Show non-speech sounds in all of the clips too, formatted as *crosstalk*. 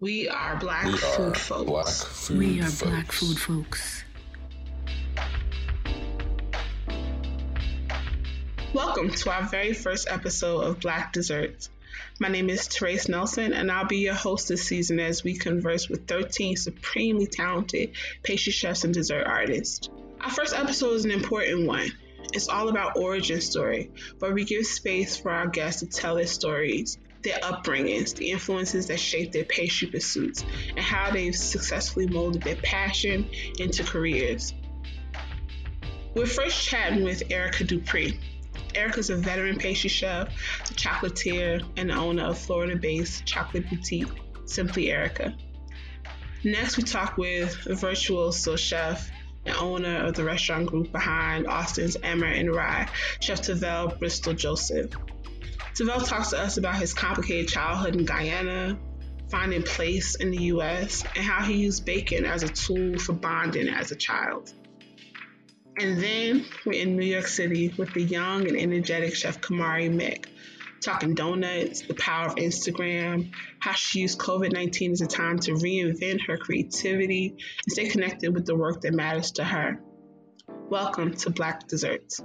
We are black we food are folks. Black food we are folks. black food folks. Welcome to our very first episode of Black Desserts. My name is Therese Nelson, and I'll be your host this season as we converse with 13 supremely talented pastry chefs and dessert artists. Our first episode is an important one. It's all about origin story, where we give space for our guests to tell their stories their upbringings, the influences that shaped their pastry pursuits, and how they've successfully molded their passion into careers. We're first chatting with Erica Dupree. Erica's a veteran pastry chef, a chocolatier, and owner of Florida based chocolate boutique, Simply Erica. Next, we talk with a virtuoso chef and owner of the restaurant group behind Austin's Emmer and Rye, Chef Tavel Bristol Joseph. Tavel talks to us about his complicated childhood in Guyana, finding place in the US, and how he used bacon as a tool for bonding as a child. And then we're in New York City with the young and energetic chef Camari Mick, talking donuts, the power of Instagram, how she used COVID 19 as a time to reinvent her creativity and stay connected with the work that matters to her. Welcome to Black Desserts.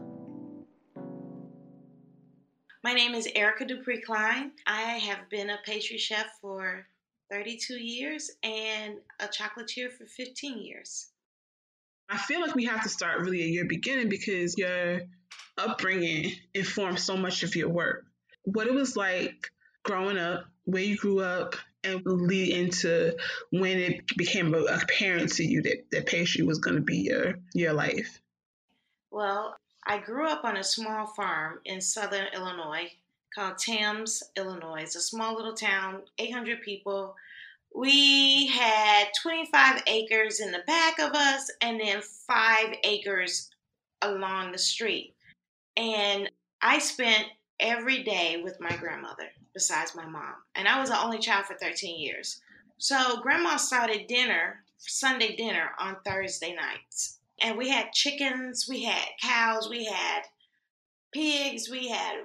My name is Erica Dupree Klein. I have been a pastry chef for 32 years and a chocolatier for 15 years. I feel like we have to start really at your beginning because your upbringing informs so much of your work. What it was like growing up, where you grew up, and lead into when it became apparent to you that, that pastry was going to be your your life. Well, I grew up on a small farm in southern Illinois called Tamms, Illinois. It's a small little town, 800 people. We had 25 acres in the back of us and then five acres along the street. And I spent every day with my grandmother, besides my mom. And I was the only child for 13 years. So grandma started dinner, Sunday dinner, on Thursday nights and we had chickens, we had cows, we had pigs, we had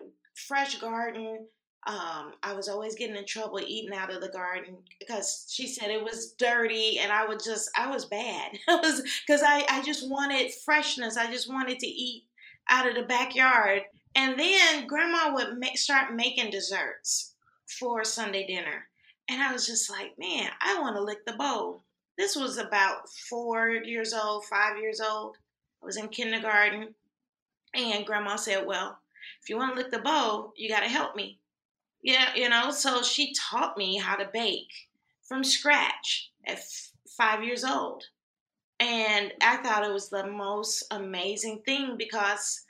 fresh garden. Um, I was always getting in trouble eating out of the garden because she said it was dirty, and I would just, I was bad. *laughs* Was because I, I just wanted freshness. I just wanted to eat out of the backyard. And then Grandma would make, start making desserts for Sunday dinner, and I was just like, man, I want to lick the bowl. This was about four years old, five years old. I was in kindergarten. And grandma said, Well, if you want to lick the bowl, you got to help me. Yeah, you know, so she taught me how to bake from scratch at f- five years old. And I thought it was the most amazing thing because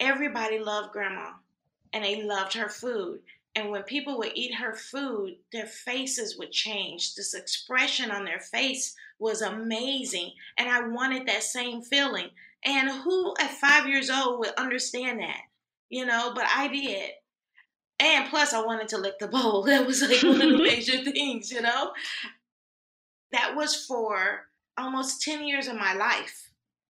everybody loved grandma and they loved her food. And when people would eat her food, their faces would change. This expression on their face was amazing. And I wanted that same feeling. And who at five years old would understand that? You know, but I did. And plus, I wanted to lick the bowl. *laughs* That was like one of the *laughs* major things, you know? That was for almost 10 years of my life.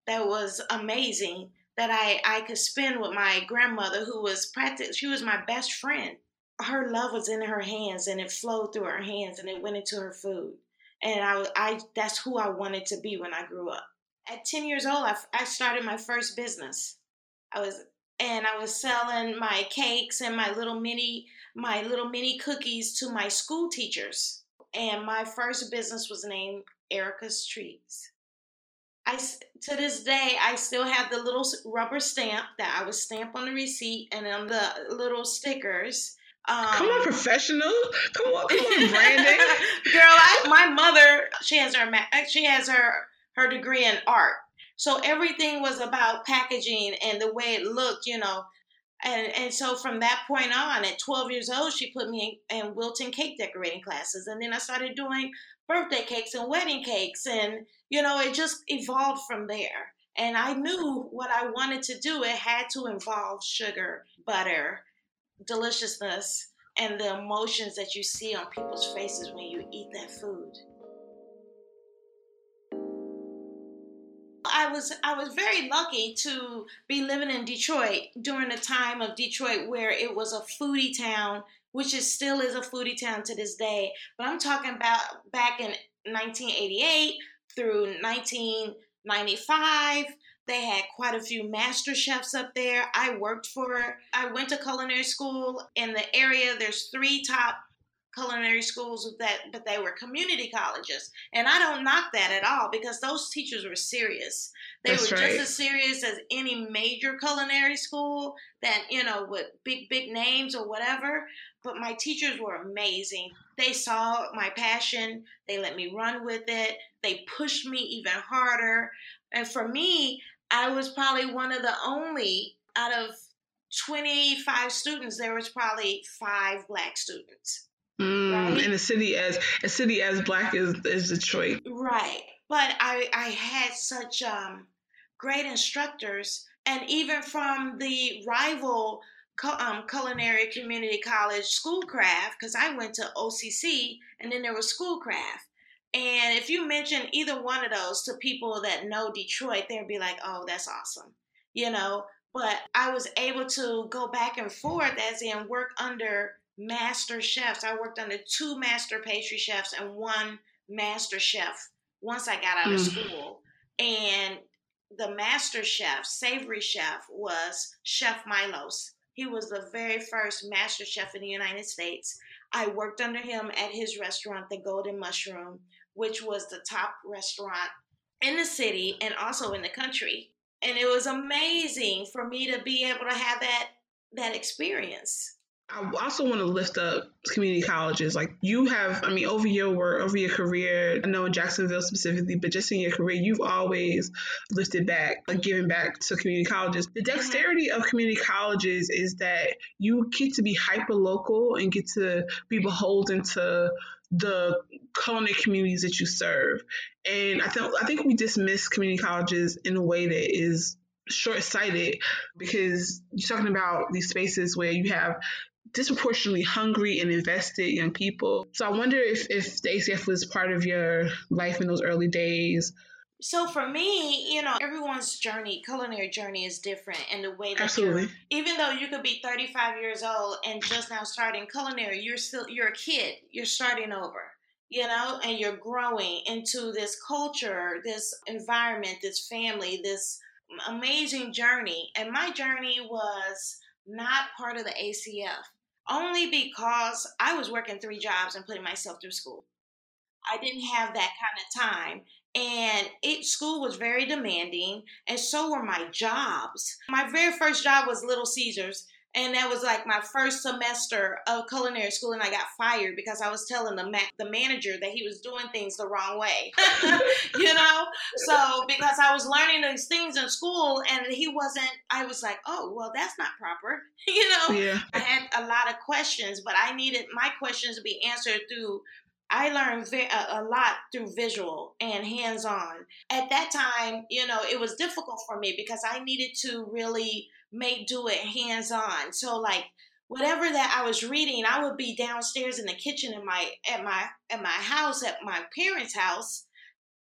That was amazing that I, I could spend with my grandmother, who was practically, she was my best friend her love was in her hands and it flowed through her hands and it went into her food. And I, I that's who I wanted to be when I grew up. At 10 years old, I, I started my first business. I was and I was selling my cakes and my little mini my little mini cookies to my school teachers. And my first business was named Erica's Treats. I to this day I still have the little rubber stamp that I would stamp on the receipt and on the little stickers um, come on, professional. Come on, come on, Brandon. *laughs* Girl, I, my mother, she has her she has her her degree in art, so everything was about packaging and the way it looked, you know. And and so from that point on, at 12 years old, she put me in, in Wilton cake decorating classes, and then I started doing birthday cakes and wedding cakes, and you know, it just evolved from there. And I knew what I wanted to do. It had to involve sugar, butter, deliciousness and the emotions that you see on people's faces when you eat that food. I was I was very lucky to be living in Detroit during a time of Detroit where it was a foodie town. which is still is a foodie town to this day. But I'm talking about back in 1988 through 1995. They had quite a few master chefs up there. I worked for, I went to culinary school in the area. There's three top culinary schools that but they were community colleges. And i don't knock that at all because those teachers were serious. They That's were right. just as serious as any major culinary school that you know with big big names or whatever. But my teachers were amazing. They saw my passion. They let me run with it. They pushed me even harder. And for me i was probably one of the only out of 25 students there was probably five black students Mm, right? In a city as a city as black as, as Detroit. Right. But I I had such um great instructors and even from the rival um, culinary community college schoolcraft because I went to OCC and then there was schoolcraft. And if you mention either one of those to people that know Detroit, they'd be like, "Oh, that's awesome," you know. But I was able to go back and forth as in work under master chefs. I worked under two master pastry chefs and one master chef once I got out mm. of school. And the master chef, savory chef, was Chef Milos. He was the very first master chef in the United States. I worked under him at his restaurant, The Golden Mushroom, which was the top restaurant in the city and also in the country. And it was amazing for me to be able to have that that experience. I also want to lift up community colleges. Like you have, I mean, over your work, over your career, I know in Jacksonville specifically, but just in your career, you've always lifted back, like giving back to community colleges. The mm-hmm. dexterity of community colleges is that you get to be hyper local and get to be beholden to the culinary communities that you serve. And I think I think we dismiss community colleges in a way that is short sighted because you're talking about these spaces where you have disproportionately hungry and invested young people. So I wonder if, if the ACF was part of your life in those early days. So for me, you know, everyone's journey, culinary journey is different in the way that Absolutely. even though you could be 35 years old and just now starting culinary, you're still you're a kid. You're starting over. You know, and you're growing into this culture, this environment, this family, this amazing journey. And my journey was not part of the ACF only because I was working three jobs and putting myself through school. I didn't have that kind of time. And it school was very demanding, and so were my jobs. My very first job was Little Caesars, and that was like my first semester of culinary school and i got fired because i was telling the ma- the manager that he was doing things the wrong way *laughs* you know so because i was learning these things in school and he wasn't i was like oh well that's not proper *laughs* you know yeah. i had a lot of questions but i needed my questions to be answered through I learned a lot through visual and hands on. At that time, you know, it was difficult for me because I needed to really make do it hands on. So like whatever that I was reading, I would be downstairs in the kitchen in my at my at my house at my parents' house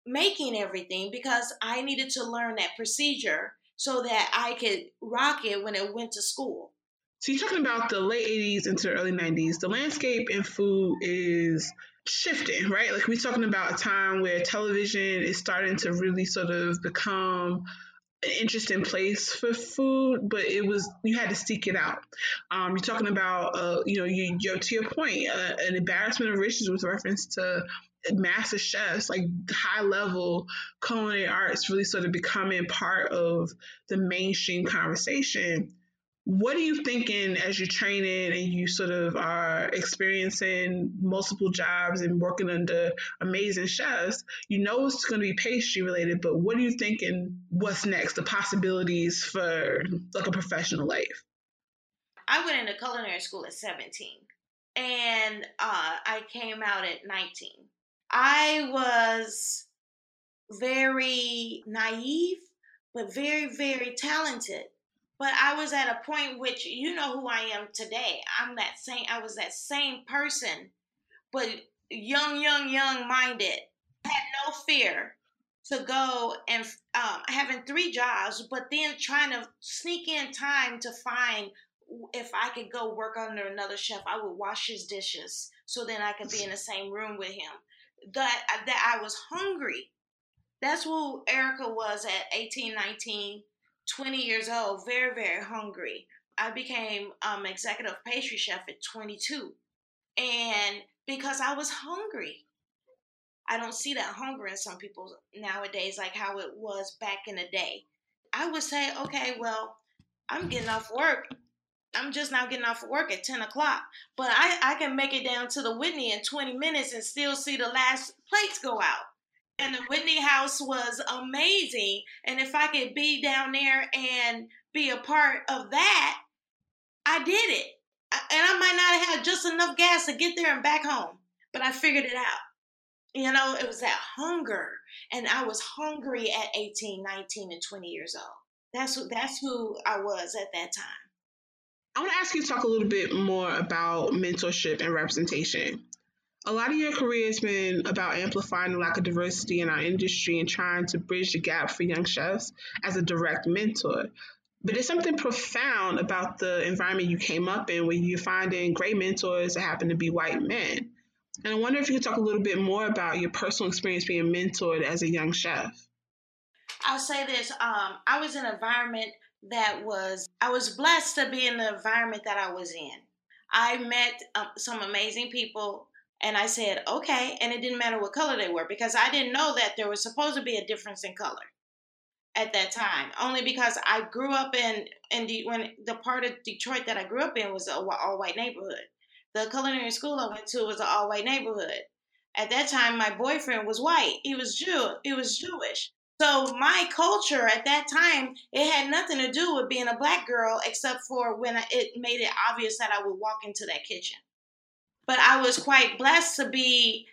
making everything because I needed to learn that procedure so that I could rock it when it went to school. So you're talking about the late 80s into the early 90s. The landscape in food is shifting, right? Like we're talking about a time where television is starting to really sort of become an interesting place for food, but it was you had to seek it out. Um, you're talking about, uh, you know, you, you to your point, uh, an embarrassment of riches with reference to master chefs, like high level culinary arts, really sort of becoming part of the mainstream conversation what are you thinking as you're training and you sort of are experiencing multiple jobs and working under amazing chefs? You know it's going to be pastry related, but what are you thinking? What's next? The possibilities for like a professional life? I went into culinary school at 17 and uh, I came out at 19. I was very naive, but very, very talented but I was at a point which you know who I am today. I'm that same. I was that same person, but young, young, young minded. Had no fear to go and um, having three jobs, but then trying to sneak in time to find if I could go work under another chef, I would wash his dishes so then I could be in the same room with him. That that I was hungry. That's who Erica was at 18, 19, 20 years old, very, very hungry. I became um, executive pastry chef at 22. And because I was hungry. I don't see that hunger in some people nowadays, like how it was back in the day. I would say, okay, well, I'm getting off work. I'm just now getting off work at 10 o'clock. But I, I can make it down to the Whitney in 20 minutes and still see the last plates go out. And the Whitney house was amazing. And if I could be down there and be a part of that, I did it. And I might not have had just enough gas to get there and back home, but I figured it out. You know, it was that hunger. And I was hungry at 18, 19, and 20 years old. That's who, that's who I was at that time. I want to ask you to talk a little bit more about mentorship and representation. A lot of your career has been about amplifying the lack of diversity in our industry and trying to bridge the gap for young chefs as a direct mentor. But there's something profound about the environment you came up in where you're finding great mentors that happen to be white men. And I wonder if you could talk a little bit more about your personal experience being mentored as a young chef. I'll say this um, I was in an environment that was, I was blessed to be in the environment that I was in. I met um, some amazing people and I said, okay. And it didn't matter what color they were because I didn't know that there was supposed to be a difference in color at that time. Only because I grew up in, in the, when the part of Detroit that I grew up in was an all white neighborhood. The culinary school I went to was an all white neighborhood. At that time, my boyfriend was white. He was Jew. He was Jewish. So my culture at that time, it had nothing to do with being a black girl, except for when it made it obvious that I would walk into that kitchen. But I was quite blessed to be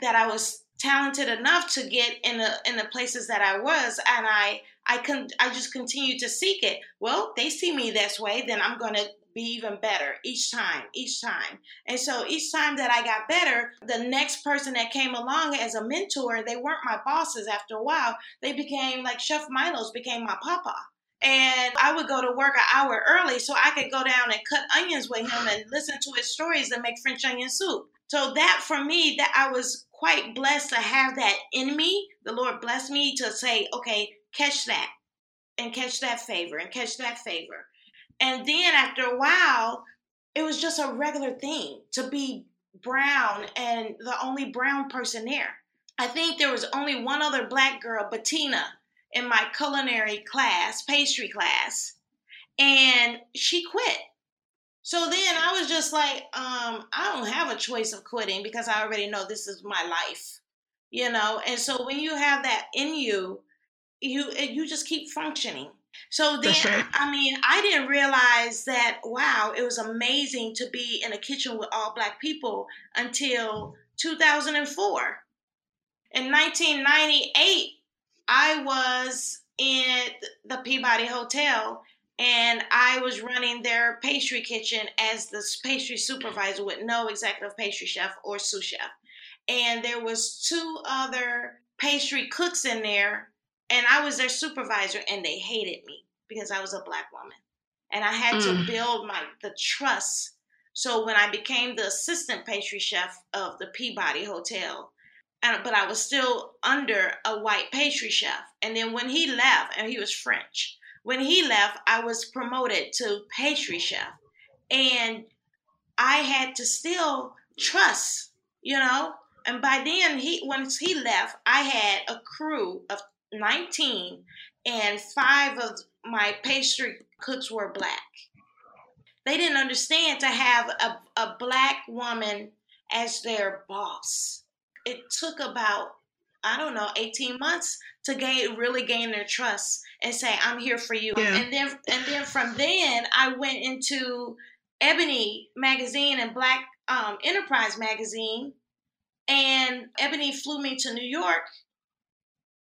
that I was talented enough to get in the in the places that I was, and I I can I just continued to seek it. Well, they see me this way, then I'm to be even better each time, each time. And so each time that I got better, the next person that came along as a mentor, they weren't my bosses after a while. They became like Chef Milos became my papa. And I would go to work an hour early so I could go down and cut onions with him and listen to his stories and make French onion soup. So that for me, that I was quite blessed to have that in me. The Lord blessed me to say, okay, catch that and catch that favor and catch that favor. And then after a while, it was just a regular thing to be brown and the only brown person there. I think there was only one other black girl, Bettina, in my culinary class, pastry class, and she quit. So then I was just like, um, I don't have a choice of quitting because I already know this is my life, you know. And so when you have that in you, you you just keep functioning. So then, right. I mean, I didn't realize that, wow, it was amazing to be in a kitchen with all black people until 2004. In 1998, I was in the Peabody Hotel and I was running their pastry kitchen as the pastry supervisor with no executive pastry chef or sous chef. And there was two other pastry cooks in there and I was their supervisor, and they hated me because I was a black woman, and I had mm. to build my the trust. So when I became the assistant pastry chef of the Peabody Hotel, and, but I was still under a white pastry chef. And then when he left, and he was French, when he left, I was promoted to pastry chef, and I had to still trust, you know. And by then, he once he left, I had a crew of 19, and five of my pastry cooks were black. They didn't understand to have a, a black woman as their boss. It took about, I don't know, 18 months to gain really gain their trust and say, I'm here for you. Yeah. And then and then from then I went into Ebony magazine and Black um, Enterprise magazine. And Ebony flew me to New York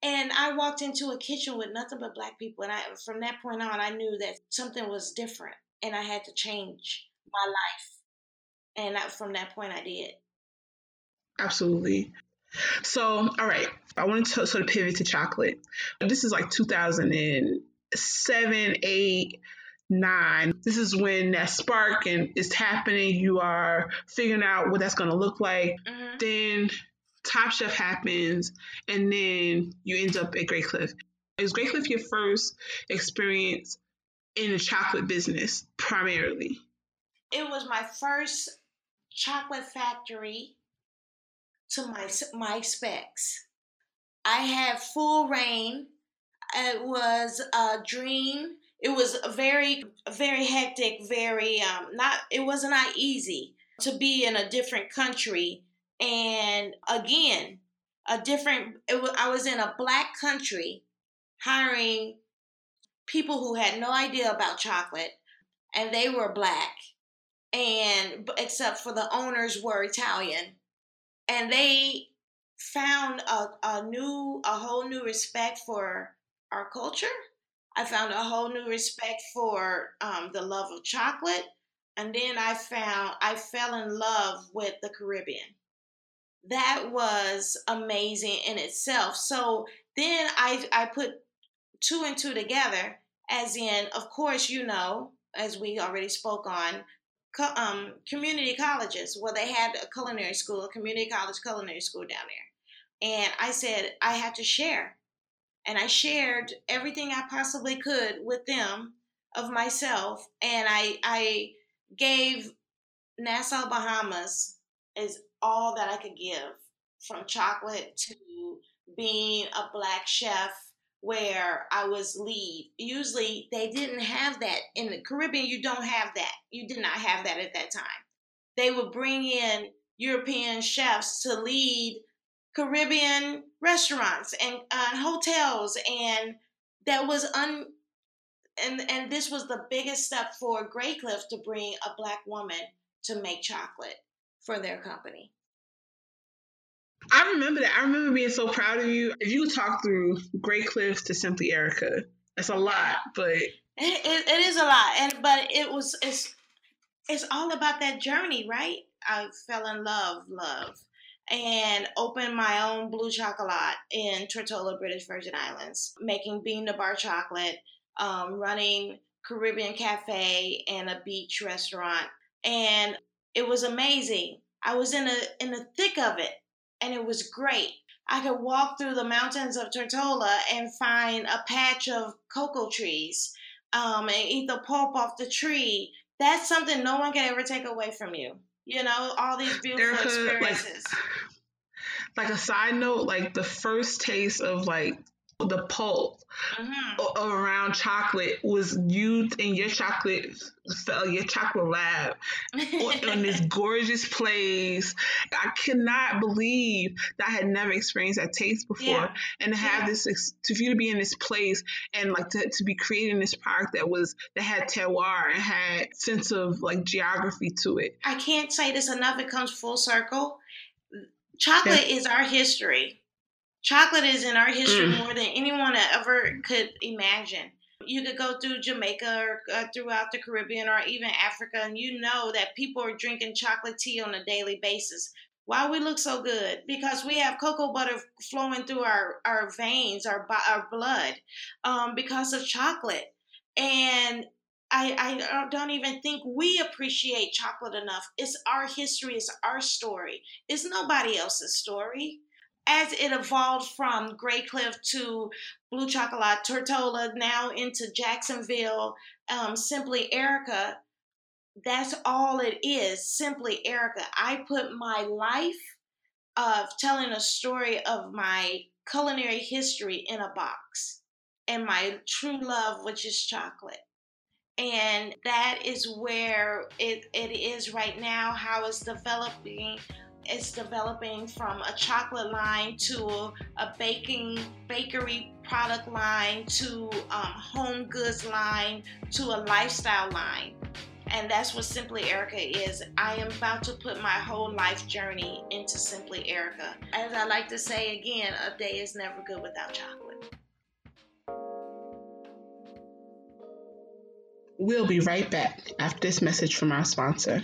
and I walked into a kitchen with nothing but black people. And I, from that point on, I knew that something was different and I had to change my life. And I, from that point, I did. Absolutely. So, all right, I wanted to sort of pivot to chocolate. This is like 2007, 8. nine. This is when that spark and is happening. You are figuring out what that's going to look like. Mhm. Then Top Chef happens, and then you end up at Graycliff. Is Graycliff your first experience in the chocolate business primarily? It was my first chocolate factory to my my specs. I had full reign. It was a dream. It was very very hectic, very um not it was not easy to be in a different country and again, a different was, I was in a black country hiring people who had no idea about chocolate and they were black and except for the owners were Italian and they found a, a new a whole new respect for our culture. I found a whole new respect for um, the love of chocolate and then i found i fell in love with the caribbean. That was amazing in itself. So then i i put two and two together as in of course you know as we already spoke on co- um, community colleges. Well, they had a culinary school, a community college culinary school down there. And I said, I have to share. And I shared everything I possibly could with them of myself. And I, I gave Nassau, Bahamas is all that I could give from chocolate to being a black chef where I was lead. Usually they didn't have that in the Caribbean. You don't have that. You did not have that at that time. They would bring in European chefs to lead Caribbean restaurants and uh, hotels, and that was un. And and this was the biggest step for Graycliff to bring a black woman to make chocolate for their company. I remember that. I remember being so proud of you. If you could talk through Graycliff to Simply Erica, that's a lot, but It, it, it is a lot, and but it was it's it's all about that journey, right? I fell in love, love, and opened my own blue chocolate in Tortola, British Virgin Islands, making bean to bar chocolate, um, running Caribbean cafe and a beach restaurant, and it was amazing. I was in the in the thick of it, and it was great. I could walk through the mountains of Tortola and find a patch of cocoa trees um, and eat the pulp off the tree. That's something no one can ever take away from you. You know, all these beautiful Erica, like- experiences. *laughs* like a side note, like the first taste of like the pulp hmm around chocolate was you in your chocolate your chocolate lab in this *laughs* gorgeous place. I cannot believe that I had never experienced that taste before, Yeah. and to have Yeah. this to for you to be in this place and like to, to be creating this product that was that had terroir and had sense of like geography to it. I can't say this enough. It comes full circle. Chocolate is our history. Chocolate is in our history Mm. more than anyone ever could imagine. You could go through Jamaica or uh, throughout the Caribbean or even Africa, and you know that people are drinking chocolate tea on a daily basis. Why we look so good? Because we have cocoa butter flowing through our, our veins, our, our blood, um, because of chocolate. And I, I don't even think we appreciate chocolate enough. It's our history, it's our story. It's nobody else's story. As it evolved from Graycliff to Blue Chocolate, Tortola, now into Jacksonville, um, Simply Erica, that's all it is. Simply Erica. I put my life of telling a story of my culinary history in a box and my true love, which is chocolate and that is where it, it is right now how it's developing it's developing from a chocolate line to a baking bakery product line to um, home goods line to a lifestyle line. And that's what simply erica is. I am about to put my whole life journey into simply erica. As i like to say again a day is never good without chocolate. We'll be right back after this message from our sponsor.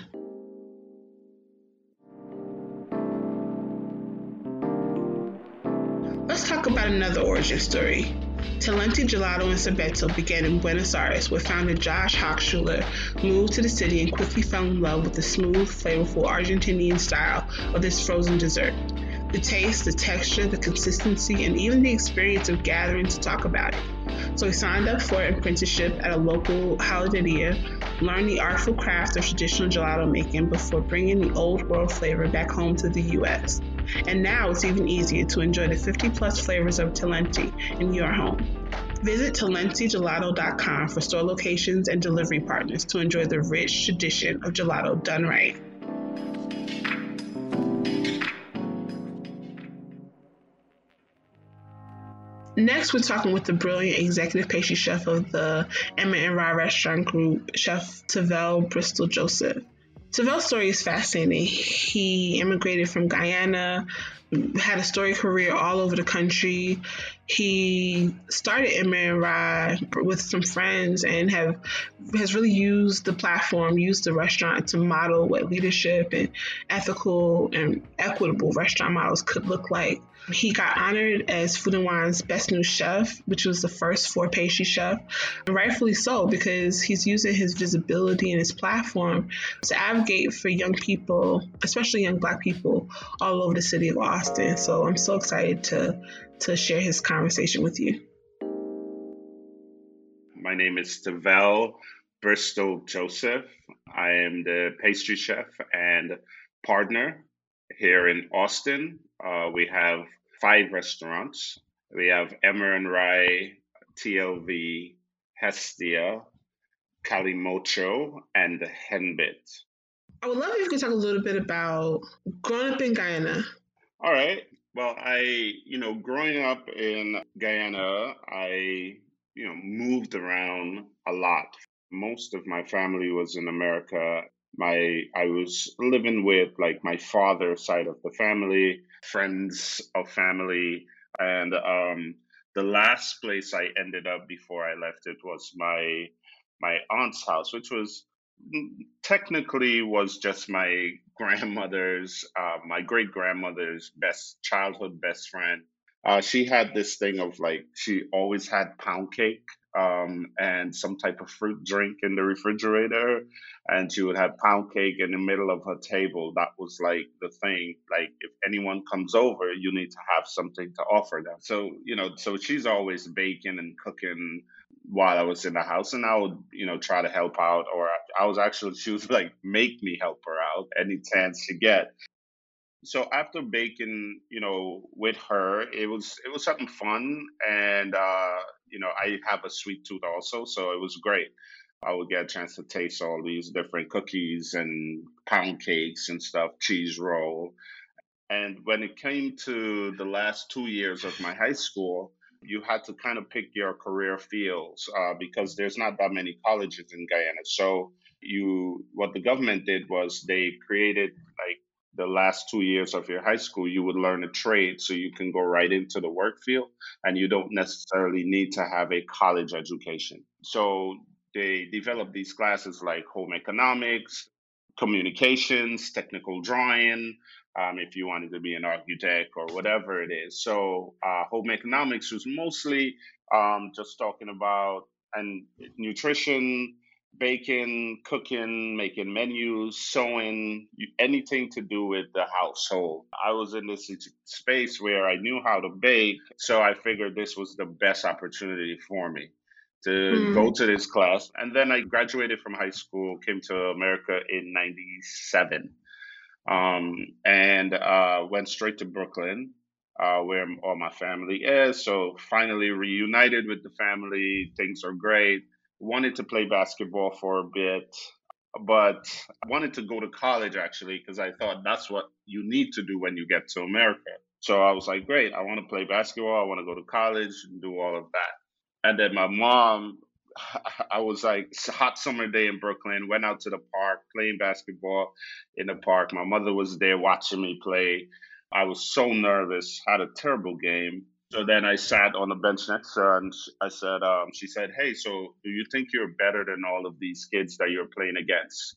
About another origin story. Talenti Gelato and Sorbetto began in Buenos Aires, where founder Josh Hochschuler moved to the city and quickly fell in love with the smooth, flavorful Argentinian style of this frozen dessert. The taste, the texture, the consistency, and even the experience of gathering to talk about it. So he signed up for an apprenticeship at a local heladeria, learned the artful craft of traditional gelato making before bringing the old world flavor back home to the US. And now it's even easier to enjoy the 50 plus flavors of Talenti in your home. Visit TalentiGelato.com for store locations and delivery partners to enjoy the rich tradition of gelato done right. Next, we're talking with the brilliant executive pastry chef of the Emmer and Rye Restaurant Group, Chef Tavel Bristol Joseph. Tavel's story is fascinating. He immigrated from Guyana, had a story career all over the country. He started Rye with some friends and have has really used the platform, used the restaurant to model what leadership and ethical and equitable restaurant models could look like he got honored as Food and Wine's Best New Chef, which was the first for pastry chef, and rightfully so because he's using his visibility and his platform to advocate for young people, especially young Black people, all over the city of Austin. So I'm so excited to to share his conversation with you. My name is Tavel Bristol Joseph. I am the pastry chef and partner here in Austin uh, we have five restaurants. We have Emmer and Rye, TLV, Hestia, Kalimotxo, and the Henbit. I would love if you could talk a little bit about growing up in Guyana. All right. Well, I, you know, growing up in Guyana, I, you know, moved around a lot. Most of my family was in America my I was living with like my father's side of the family, friends of family, and um, the last place I ended up before I left it was my my aunt's house, which was mm, technically was just my *laughs* grandmother's, uh, my great grandmother's best childhood best friend. Uh, she had this thing of like she always had pound cake um, and some type of fruit drink in the refrigerator. And she would have pound cake in the middle of her table. That was like the thing. Like, if anyone comes over, you need to have something to offer them. So, you know, so she's always baking and cooking while I was in the house, and I would, you know, try to help out. Or I was actually, she was like, make me help her out any chance she get so after baking you know with her it was it was something fun and uh you know i have a sweet tooth also so it was great. I would get a chance to taste all these different cookies and pound cakes and stuff cheese roll. And when it came to the last two years of my high school you had to kind of pick your career fields uh, because there's not that many colleges in guyana. So you what the government did was they created like the last two years of your high school, you would learn a trade so you can go right into the work field and you don't necessarily need to have a college education. So they develop these classes like home economics, communications, technical drawing, um, if you wanted to be an architect or whatever it is. So uh, home economics was mostly um, just talking about and nutrition, baking, cooking, making menus, sewing, anything to do with the household. I was in this space where I knew how to bake, so I figured this was the best opportunity for me to mm. go to this class. And then I graduated from high school, came to America in 97, um, and uh, went straight to Brooklyn. Uh, where all my family is. So finally reunited with the family. Things are great wanted to play basketball for a bit, but wanted to go to college actually because I thought that's what you need to do when you get to America. So I was like, great, I want to play basketball, I want to go to college and do all of that. And then my mom, *laughs* I was like, hot summer day in Brooklyn, went out to the park playing basketball in the park. My mother was there watching me play. I was so nervous, had a terrible game. So then I sat on the bench next to her and I said, um, she said, Hey, so do you think you're better than all of these kids that you're playing against?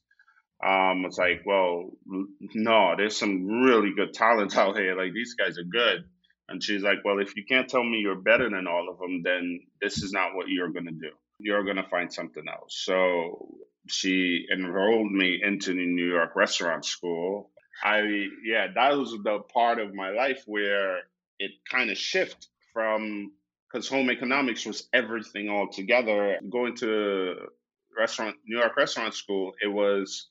Um, I was like, well, no, there's some really good talent *laughs* out here. Like these guys are good. And she's like, Well, if you can't tell me you're better than all of them, then this is not what you're going to do. You're going to find something else. So she enrolled me into the New York restaurant school. I, yeah, that was the part of my life where it kind of shifted from because home economics was everything all together. Going to restaurant, New York restaurant school, it was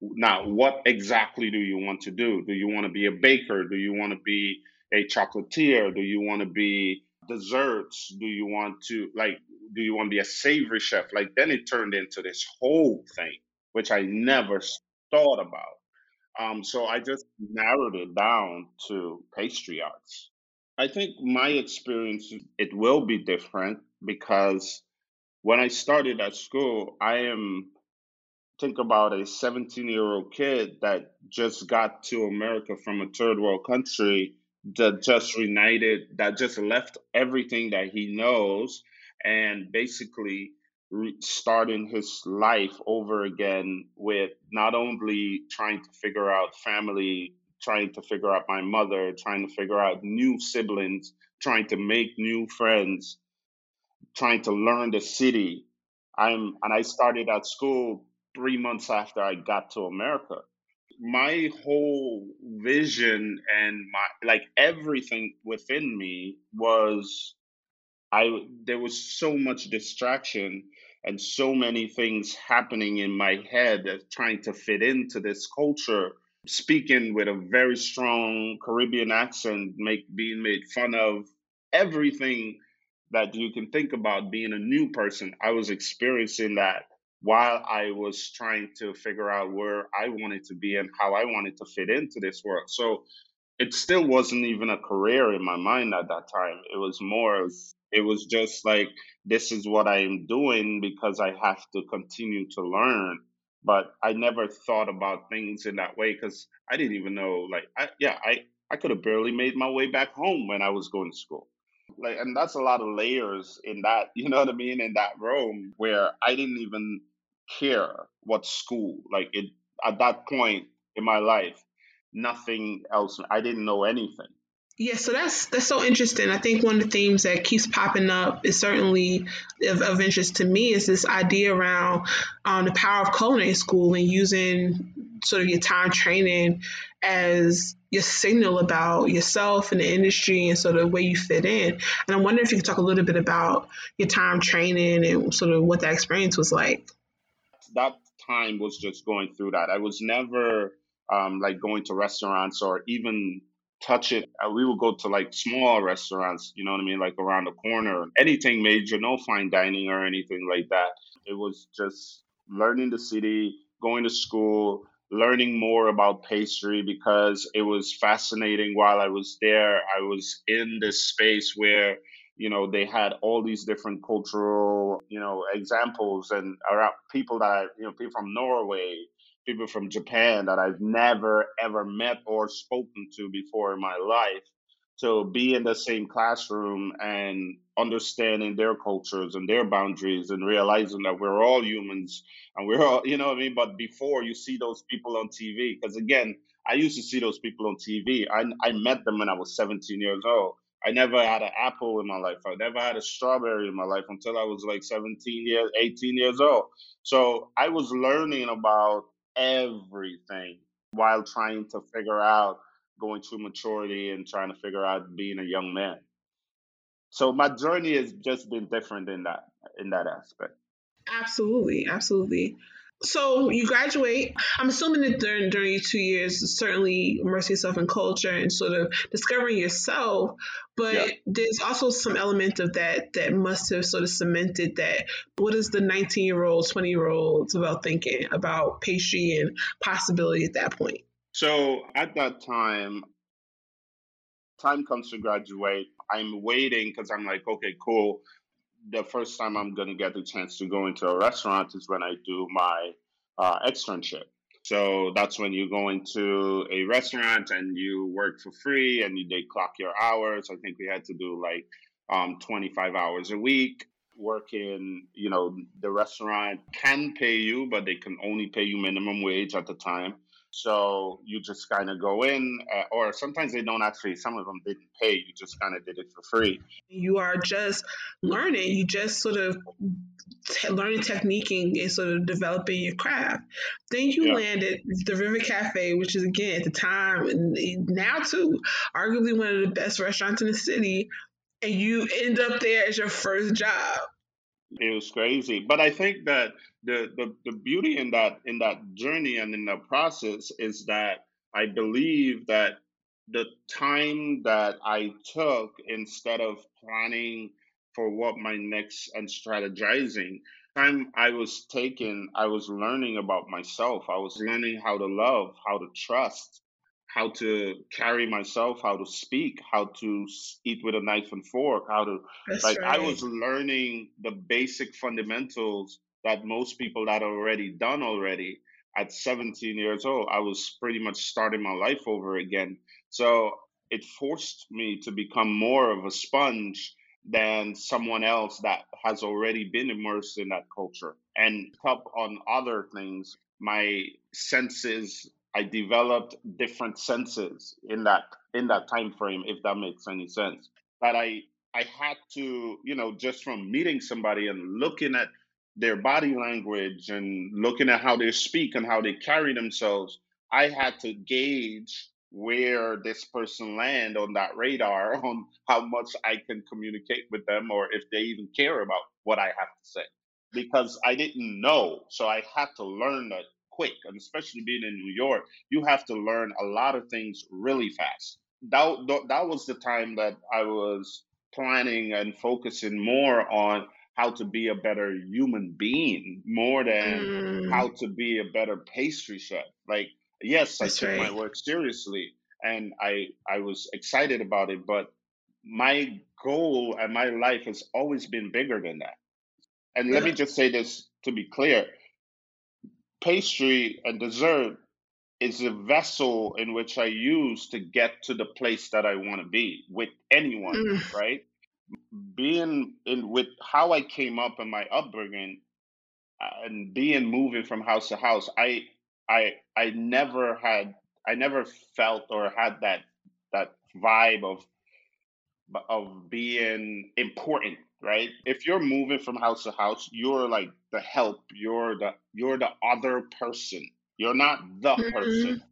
now what exactly do you want to do? Do you want to be a baker? Do you want to be a chocolatier? Do you want to be desserts? Do you want to like do you want to be a savory chef? Like then it turned into this whole thing, which I never thought about. Um, so I just narrowed it down to pastry arts. I think my experience it will be different because when I started at school, I am think about a 17 year old kid that just got to America from a third world country that just reunited, that just left everything that he knows and basically starting his life over again with not only trying to figure out family, trying to figure out my mother, trying to figure out new siblings, trying to make new friends, trying to learn the city. I'm and I started at school three months after I got to America. My whole vision and my like everything within me was I there was so much distraction and so many things happening in my head trying to fit into this culture speaking with a very strong caribbean accent make being made fun of everything that you can think about being a new person i was experiencing that while I was trying to figure out where I wanted to be and how I wanted to fit into this world. So it still wasn't even a career in my mind at that time. It was more, it was just like, this is what I am doing because I have to continue to learn. But I never thought about things in that way because I didn't even know, like, I, yeah, I, I could have barely made my way back home when I was going to school like and that's a lot of layers in that *laughs* you know what i mean in that room where i didn't even care what school. Like it at that point in my life, nothing else. I didn't know anything. Yeah, so that's that's so interesting. I think one of the themes that keeps popping up is certainly of, of interest to me is this idea around um, the power of culinary school and using sort of your time training as your signal about yourself and the industry and sort of where you fit in. And I'm wondering if you could talk a little bit about your time training and sort of what that experience was like that time was just going through that. I was never um, like going to restaurants or even touch it. Uh, we would go to like small restaurants, you know what I mean, like around the corner. Anything major, no fine dining or anything like that. It was just learning the city, going to school, learning more about pastry because it was fascinating while I was there. I was in this space where you know they had all these different cultural you know examples and around people that you know people from Norway, people from Japan that I've never ever met or spoken to before in my life. to be in the same classroom and understanding their cultures and their boundaries and realizing that we're all humans and we're all you know what I mean. But before you see those people on TV, because again, I used to see those people on TV. I I met them when I was 17 years old I never had an apple in my life. I never had a strawberry in my life until I was like 17 years, 18 years old. So I was learning about everything while trying to figure out going through maturity and trying to figure out being a young man. So my journey has just been different in that in that aspect. Absolutely, absolutely. So you graduate. I'm assuming that during during your two years, certainly immersing yourself in culture and sort of discovering yourself. But yeah. there's also some element of that that must have sort of cemented that. What is the 19 year old, 20 year olds about thinking about pastry and possibility at that point? So at that time, time comes to graduate. I'm waiting because I'm like, okay, cool the first time I'm going to get the chance to go into a restaurant is when I do my uh, externship. So that's when you go into a restaurant and you work for free and you, they clock your hours. I think we had to do like um, 25 hours a week. Working, you know, the restaurant can pay you, but they can only pay you minimum wage at the time. So you just kind of go in, uh, or sometimes they don't actually, some of them didn't pay. You just kind of did it for free. You are just learning. You just sort of t- learning techniquing and sort of developing your craft. Then you yeah. land at the River Cafe, which is again at the time and now too, arguably one of the best restaurants in the city. And you end up there as your first job. It was crazy. But I think that the, the the beauty in that in that journey and in that process is that I believe that the time that I took instead of planning for what my next and strategizing time I was taking, I was learning about myself. I was learning how to love, how to trust, how to carry myself, how to speak, how to eat with a knife and fork, how to That's like right. I was learning the basic fundamentals that most people that already done already at 17 years old. I was pretty much starting my life over again. So it forced me to become more of a sponge than someone else that has already been immersed in that culture. And up on other things, my senses I developed different senses in that in that time frame, if that makes any sense. But I I had to, you know, just from meeting somebody and looking at their body language and looking at how they speak and how they carry themselves, I had to gauge where this person land on that radar *laughs* on how much I can communicate with them or if they even care about what I have to say because I didn't know. So I had to learn that quick, and especially being in New York, you have to learn a lot of things really fast. That, that was the time that I was planning and focusing more on how to be a better human being more than mm. how to be a better pastry chef. Like, yes, That's I took right. my work seriously and I I was excited about it, but my goal and my life has always been bigger than that. And yeah. let me just say this to be clear pastry and dessert is a vessel in which I use to get to the place that I want to be with anyone, mm. right? Being in with how I came up in my upbringing uh, and being moving from house to house, I I I never had I never felt or had that that vibe of of being important right? If you're moving from house to house, you're like the help. You're the you're the other person. You're not the mm-hmm. person.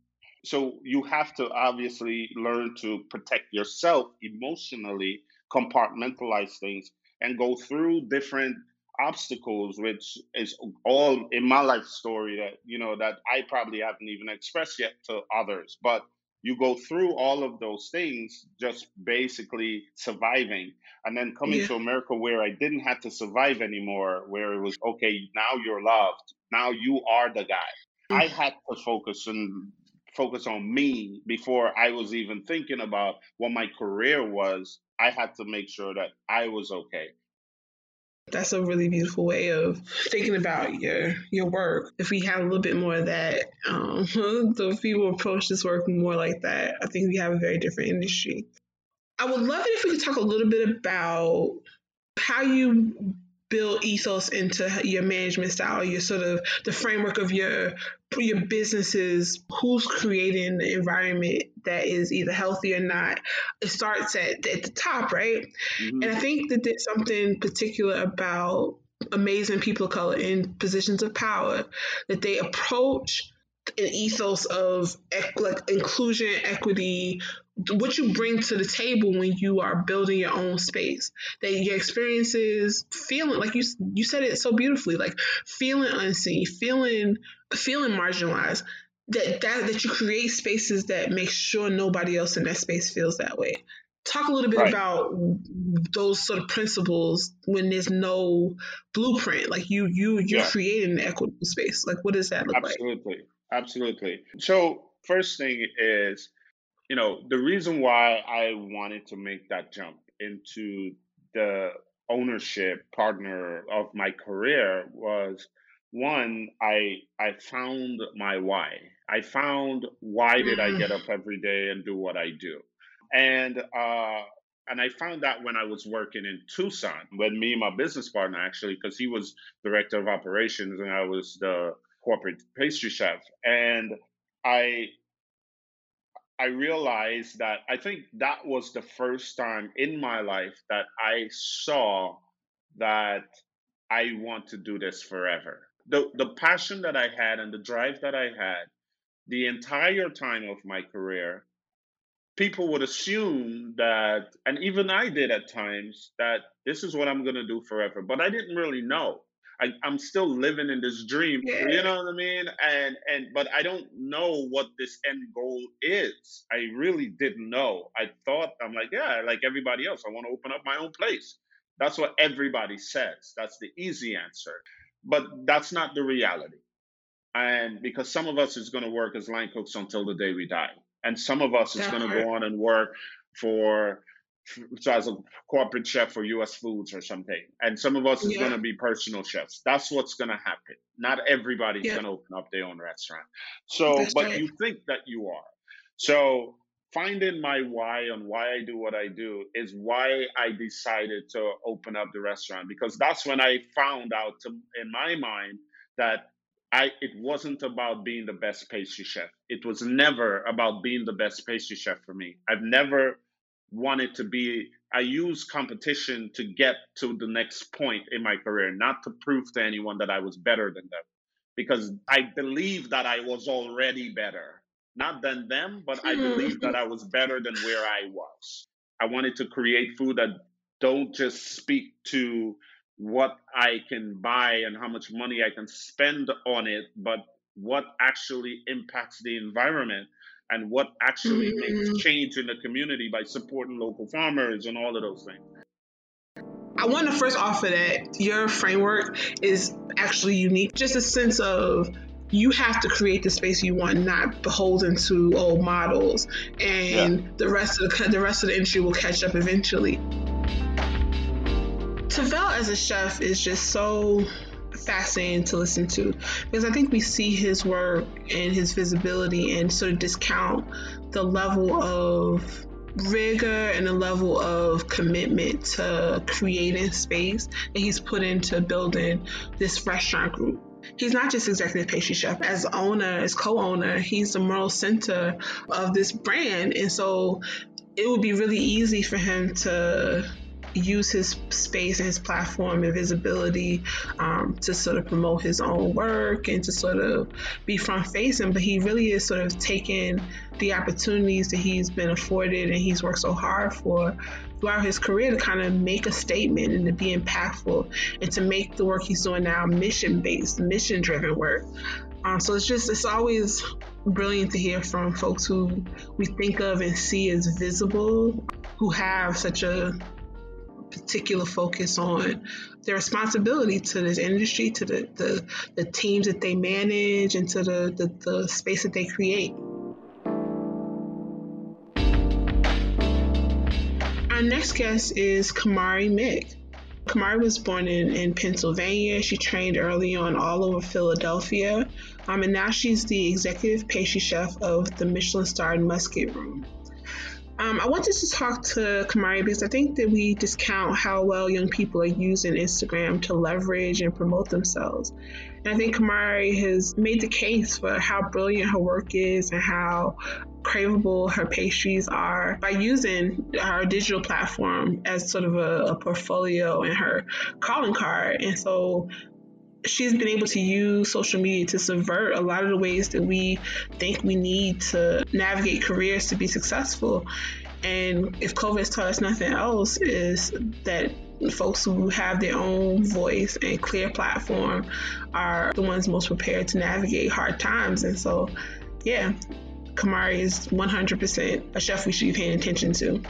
So you have to obviously learn to protect yourself emotionally, compartmentalize things, and go through different obstacles, which is all in my life story that you know that I probably haven't even expressed yet to others. But you go through all of those things just basically surviving and then coming yeah. to america where i didn't have to survive anymore where it was okay now you're loved now you are the guy i mm. had to focus and focus on me before i was even thinking about what my career was i had to make sure that i was okay that's a really beautiful way of thinking about your your work. If we have a little bit more of that, um, *laughs* the people approach this work more like that, I think we have a very different industry. I would love it if we could talk a little bit about how you build ethos into your management style, your sort of the framework of your your businesses, who's creating the environment that is either healthy or not. It starts at, at the top, right? Mm-hmm. And I think that there's something particular about amazing people of color in positions of power that they approach an ethos of like inclusion, equity, what you bring to the table when you are building your own space that your experiences feeling like you you said it so beautifully like feeling unseen feeling feeling marginalized that that that you create spaces that make sure nobody else in that space feels that way talk a little bit right. about those sort of principles when there's no blueprint like you you you're yeah. creating an equitable space like what does that look absolutely. like absolutely absolutely so first thing is you know, the reason why I wanted to make that jump into the ownership partner of my career was one, I I found my why. I found why did I get up mm. every day and do what I do, and uh, and I found that when I was working in Tucson, when me and my business partner actually, because he was director of operations and I was the corporate pastry chef, and I I realized that I think that was the first time in my life that I saw that I want to do this forever. The the passion that I had and the drive that I had the entire time of my career, people would assume that, and even I did at times, that this is what I'm going to do forever. But I didn't really know. I, am still living in this dream, yeah. you know what I mean? And and but I don't know what this end goal is. I really didn't know. I thought I'm like, yeah, like everybody else, I want to open up my own place. That's what everybody says. That's the easy answer. But that's not the reality. And because some of us is going to work as line cooks until the day we die, and some of us is going to go on and work for *laughs* so as a corporate chef for U.S. Foods or something, and some of us is yeah. going to be personal chefs. That's what's going to happen. Not everybody's yeah. going to open up their own restaurant. So, That's but right. you think that you are. So, finding my why on why I do what I do is why I decided to open up the restaurant because that's when I found out, to, in my mind, that I it wasn't about being the best pastry chef. It was never about being the best pastry chef for me. I've never wanted to be I use competition to get to the next point in my career, not to prove to anyone that I was better than them. Because I believe that I was already better. Not than them, but I hmm. believe that I was better than where I was. I wanted to create food that don't just speak to what I can buy and how much money I can spend on it, but what actually impacts the environment and what actually mm-hmm. makes change in the community by supporting local farmers and all of those things. I want to first offer that your framework is actually unique. Just a sense of you have to create the space you want, not beholden to old models, and yeah. the rest of the the rest of the industry will catch up eventually. Tavel as a chef is just so fascinating to listen to because I think we see his work and his visibility and sort of discount the level of rigor and the level of commitment to creating space that he's put into building this restaurant group. He's not just executive pastry chef. As owner, as co-owner, he's the moral center of this brand. And so it would be really easy for him to use his space and his platform and visibility um, to sort of promote his own work and to sort of be front facing. But he really is sort of taking the opportunities that he's been afforded and he's worked so hard for throughout his career to kind of make a statement and to be impactful and to make the work he's doing now mission based, mission driven work. Um, so it's just, it's always brilliant to hear from folks who we think of and see as visible, who have such a particular focus on their responsibility to this industry, to the, the, the teams that they manage, and to the, the, the space that they create. Our next guest is Camari Mick. Kamari was born in, in Pennsylvania. She trained early on all over Philadelphia, um, and now she's the executive pastry chef of the Michelin starred Musket Room. Um, I wanted to talk to Camari because I think that we discount how well young people are using Instagram to leverage and promote themselves. And I think Camari has made the case for how brilliant her work is and how craveable her pastries are by using our digital platform as sort of a, a portfolio and her calling card. And so she's been able to use social media to subvert a lot of the ways that we think we need to navigate careers to be successful. And if COVID has taught us nothing else, is that folks who have their own voice and clear platform are the ones most prepared to navigate hard times. And so, yeah, Camari is 100% a chef we should be paying attention to.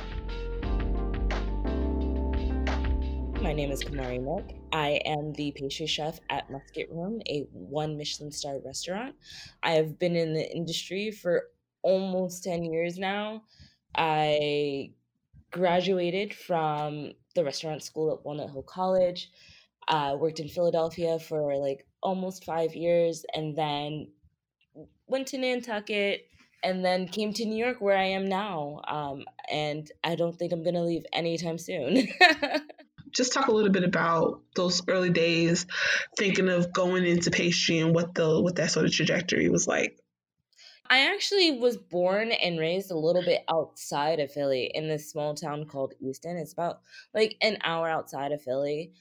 My name is Camari Mick. I am the pastry chef at Musket Room, a one Michelin star restaurant. I have been in the industry for almost 10 years now. I graduated from the restaurant school at Walnut Hill College. I uh, worked in Philadelphia for like almost five years and then went to Nantucket and then came to New York where I am now. Um, and I don't think I'm going to leave anytime soon. *laughs* just talk a little bit about those early days thinking of going into pastry and what the what that sort of trajectory was like I actually was born and raised a little bit outside of Philly in this small town called Easton. It's about like an hour outside of Philly.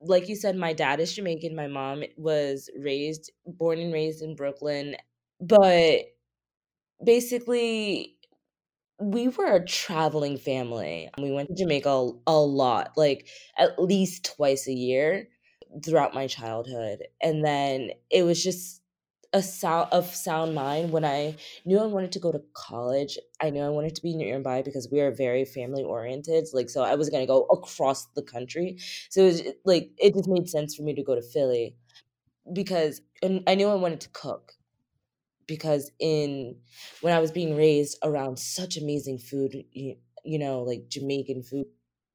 Like you said, my dad is Jamaican. My mom was raised, born and raised in Brooklyn. But basically, we were a traveling family. We went to Jamaica a lot, like at least twice a year throughout my childhood. And then it was just a sound of sound mind when I knew I wanted to go to college. I knew I wanted to be nearby because we are very family oriented. Like, so I was gonna go across the country. So it was like it just made sense for me to go to Philly because and I knew I wanted to cook because in when I was being raised around such amazing food, you, you know, like Jamaican food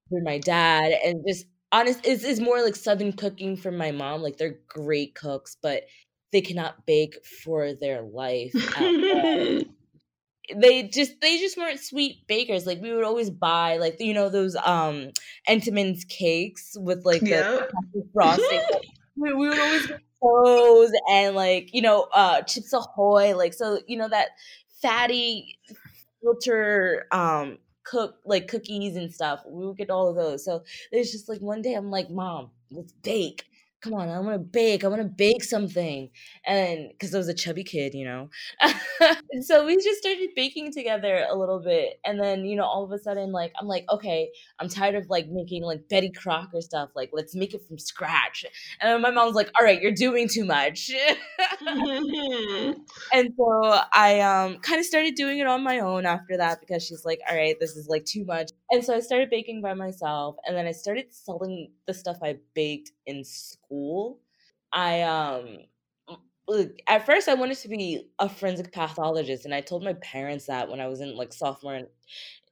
for my dad and just honest it's, it's more like southern cooking from my mom like they're great cooks but they cannot bake for their life *laughs* they just they just weren't sweet bakers like we would always buy like you know those um entenmann's cakes with like yep. the frosting *laughs* we, we would always get those and like you know uh chips ahoy like so you know that fatty filter um cook like cookies and stuff we would get all of those. So it's just like one day i'm like mom let's bake come on, I want to bake. I want to bake something. And because I was a chubby kid, you know. *laughs* so we just started baking together a little bit. And then, you know, all of a sudden, like, I'm like, okay, I'm tired of like making like Betty Crocker stuff. Like, let's make it from scratch. And then my mom's like, all right, you're doing too much. *laughs* and so I um kind of started doing it on my own after that because she's like, all right, this is like too much. And so I started baking by myself. And then I started selling the stuff I baked in school. I um at first I wanted to be a forensic pathologist and I told my parents that when I was in like sophomore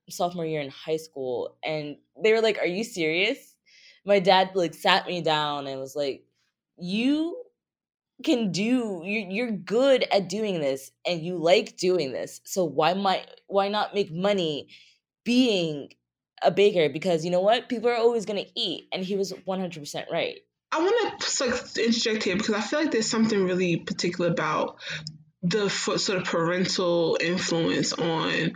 sophomore year in high school and they were like, "Are you serious?" My dad like sat me down and was like, "You can do you're, you're good at doing this and you like doing this. So why might why not make money being a baker because you know what? People are always going to eat. And he was 100% right. I want to interject here because I feel like there's something really particular about the sort of parental influence on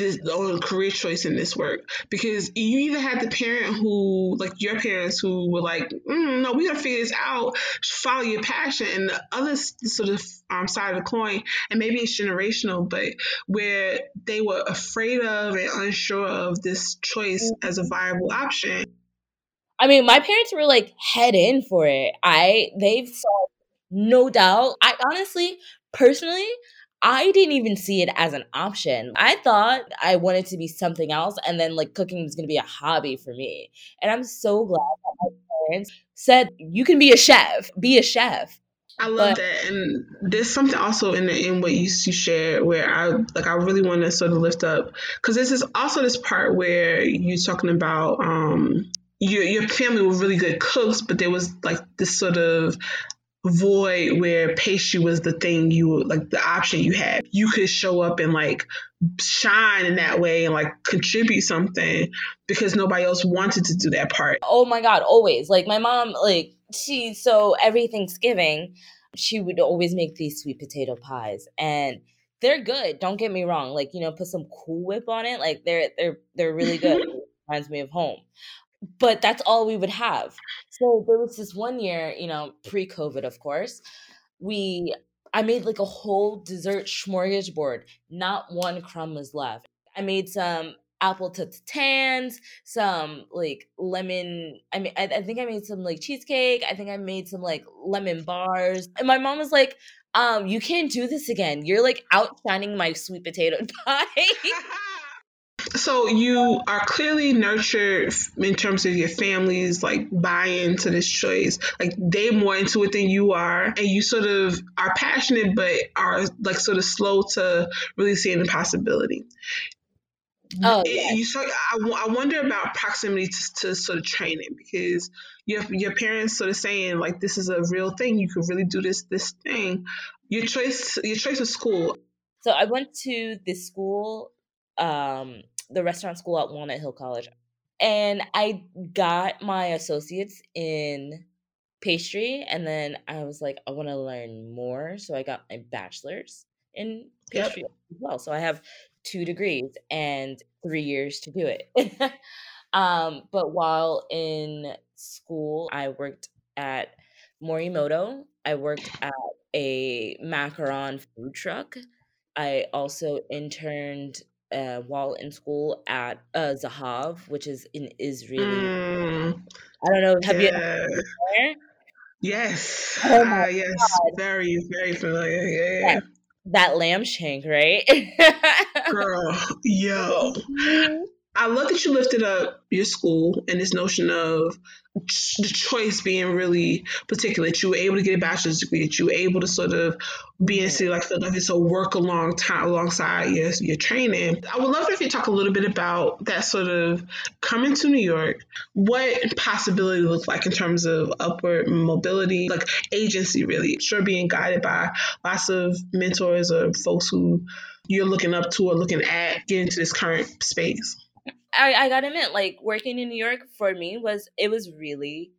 on career choice in this work because you either had the parent who like your parents who were like mm, no we gotta figure this out follow your passion and the other sort of um, side of the coin and maybe it's generational but where they were afraid of and unsure of this choice as a viable option I mean, my parents were like head in for it. I they've saw no doubt. I honestly, personally, I didn't even see it as an option. I thought I wanted to be something else and then like cooking was going to be a hobby for me. And I'm so glad that my parents said you can be a chef, be a chef. I love but, that, and there's something also in the in what you, you share where I like I really want to sort of lift up because this is also this part where you're talking about um your your family were really good cooks, but there was like this sort of void where pastry was the thing you like the option you had. You could show up and like shine in that way and like contribute something because nobody else wanted to do that part. Oh my god, always. Like my mom like she so every Thanksgiving she would always make these sweet potato pies and they're good. Don't get me wrong. Like, you know, put some cool whip on it. Like they're they're they're really good. *laughs* reminds me of home but that's all we would have. So there was this one year, you know, pre-COVID, of course, we I made like a whole dessert smorgasbord. Not one crumb was left. I made some apple tatins, some like lemon. I mean, I, I think I made some like cheesecake. I think I made some like lemon bars. And my mom was like, um, you can't do this again. You're like outshining my sweet potato *laughs* pie. So you are clearly nurtured in terms of your family's like buy into this choice. Like they're more into it than you are, and you sort of are passionate, but are like sort of slow to really seeing the possibility. Oh, yeah. you so I, I wonder about proximity to, to sort of training because your your parents sort of saying like this is a real thing. You could really do this this thing. Your choice your choice of school. So I went to this school um, the restaurant school at Walnut Hill College. And I got my associates in pastry. And then I was like, I want to learn more. So I got my bachelor's in pastry yep. as well. So I have two degrees and three years to do it. *laughs* um, but while in school, I worked at Morimoto. I worked at a macaron food truck. I also interned uh, while in school at uh, Zahav, which is in Israel. Mm, I don't know. Have yeah. you? There? Yes. Oh my uh, yes. God. Very, very familiar. Yeah. yeah. That lamb shank, right? *laughs* Girl, yo. I love that you lifted up your school and this notion of the choice being really particular. That you were able to get a bachelor's degree. That you were able to sort of be in a city like Philadelphia, so work along time alongside your your training. I would love if you talk a little bit about that sort of coming to New York. What possibility looked like in terms of upward mobility, like agency, really. Sure, being guided by lots of mentors or folks who you're looking up to or looking at getting to this current space. I, I gotta admit, like working in New York for me was it was really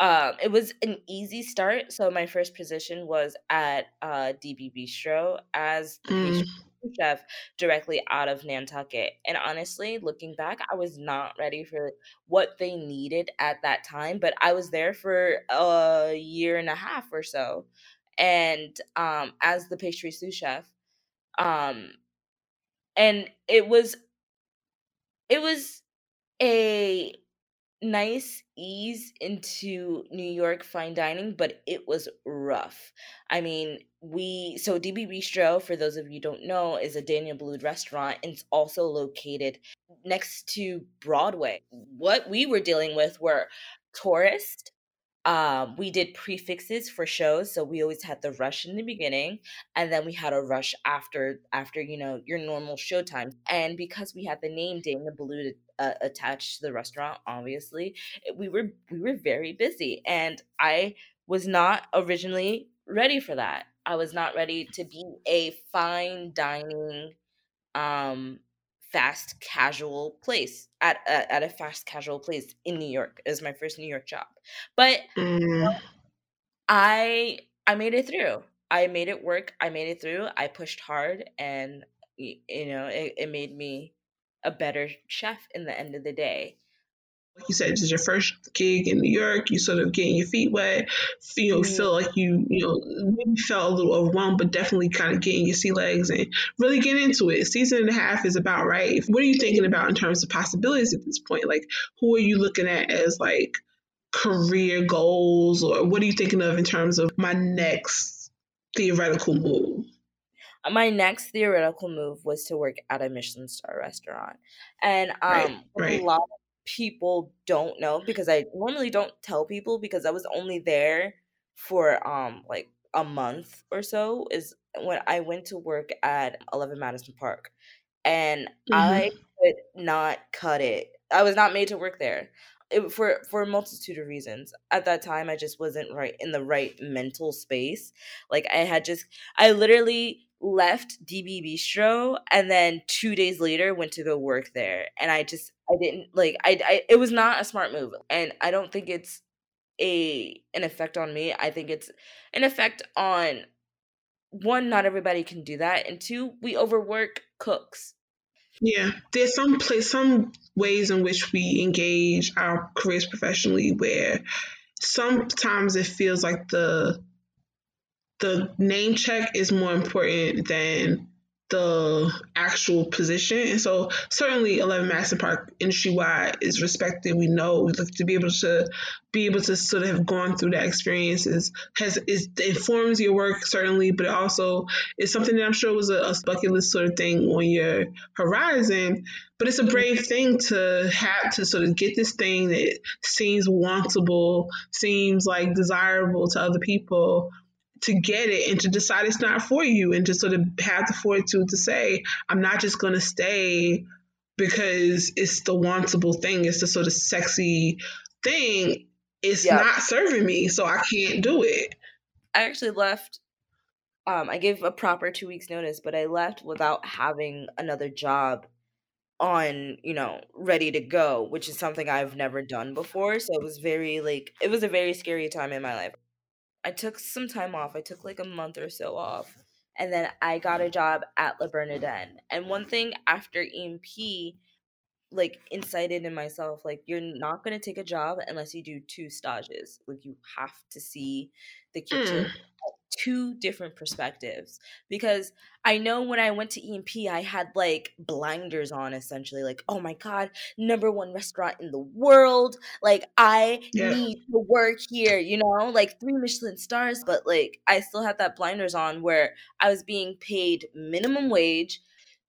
um it was an easy start. So my first position was at uh DB Bistro as the mm. chef directly out of Nantucket. And honestly, looking back, I was not ready for what they needed at that time, but I was there for a year and a half or so. And um as the pastry sous chef, um and it was it was a nice ease into New York fine dining, but it was rough. I mean, we so DB Bistro, for those of you don't know, is a Daniel Boulud restaurant and it's also located next to Broadway. What we were dealing with were tourists um, we did prefixes for shows, so we always had the rush in the beginning, and then we had a rush after after you know your normal show time. And because we had the name Daniel Boulud uh, attached to the restaurant, obviously we were we were very busy, and I was not originally ready for that. I was not ready to be a fine dining um fast casual place at a, at a fast casual place in New York. It was my first New York job, but mm. I I made it through. I made it work. I made it through. I pushed hard, and you know it, it made me a better chef in the end of the day like you said, this is your first gig in New York. You sort of getting your feet wet. You know, mm-hmm. feel like you, you know, maybe felt a little overwhelmed, but definitely kind of getting your sea legs and really get into it. Season and a half is about right. What are you thinking about in terms of possibilities at this point? Like, who are you looking at as like career goals, or what are you thinking of in terms of my next theoretical move? my next theoretical move was to work at a Michelin star restaurant. And um right, right. a lot of people don't know because I normally don't tell people because I was only there for um like a month or so is when I went to work at 11 Madison Park and mm-hmm. I could not cut it. I was not made to work there. It, for for a multitude of reasons. At that time I just wasn't right in the right mental space. Like I had just I literally left DB Bistro and then 2 days later went to go work there and I just I didn't like I, I it was not a smart move and I don't think it's a an effect on me. I think it's an effect on one not everybody can do that and two we overwork cooks. Yeah, there's some place some ways in which we engage our careers professionally where sometimes it feels like the the name check is more important than the actual position. And so certainly 11 Madison Park industry wide is respected. We know to be able to be able to sort of have gone through that experience is has is informs your work certainly, but it also is something that I'm sure was a, a bucket list sort of thing on your horizon. But it's a brave thing to have to sort of get this thing that seems wantable, seems like desirable to other people to get it and to decide it's not for you and to sort of have the fortitude to say, I'm not just going to stay because it's the wantable thing, it's the sort of sexy thing. It's not serving me, so I can't do it. I actually left. Um, I gave a proper two weeks notice, but I left without having another job on, you know, ready to go, which is something I've never done before. So it was very like it was a very scary time in my life. I took some time off. I took like a month or so off and then I got a job at Le Bernardin. And one thing after EMP, like incited in myself, like you're not gonna take a job unless you do two stages. Like you have to see the kitchen. Mm two different perspectives because I know when I went to EMP, I had like blinders on essentially, like, oh my God, number one restaurant in the world. Like, I yeah. need to work here, you know, like three Michelin stars, but like I still had that blinders on where I was being paid minimum wage.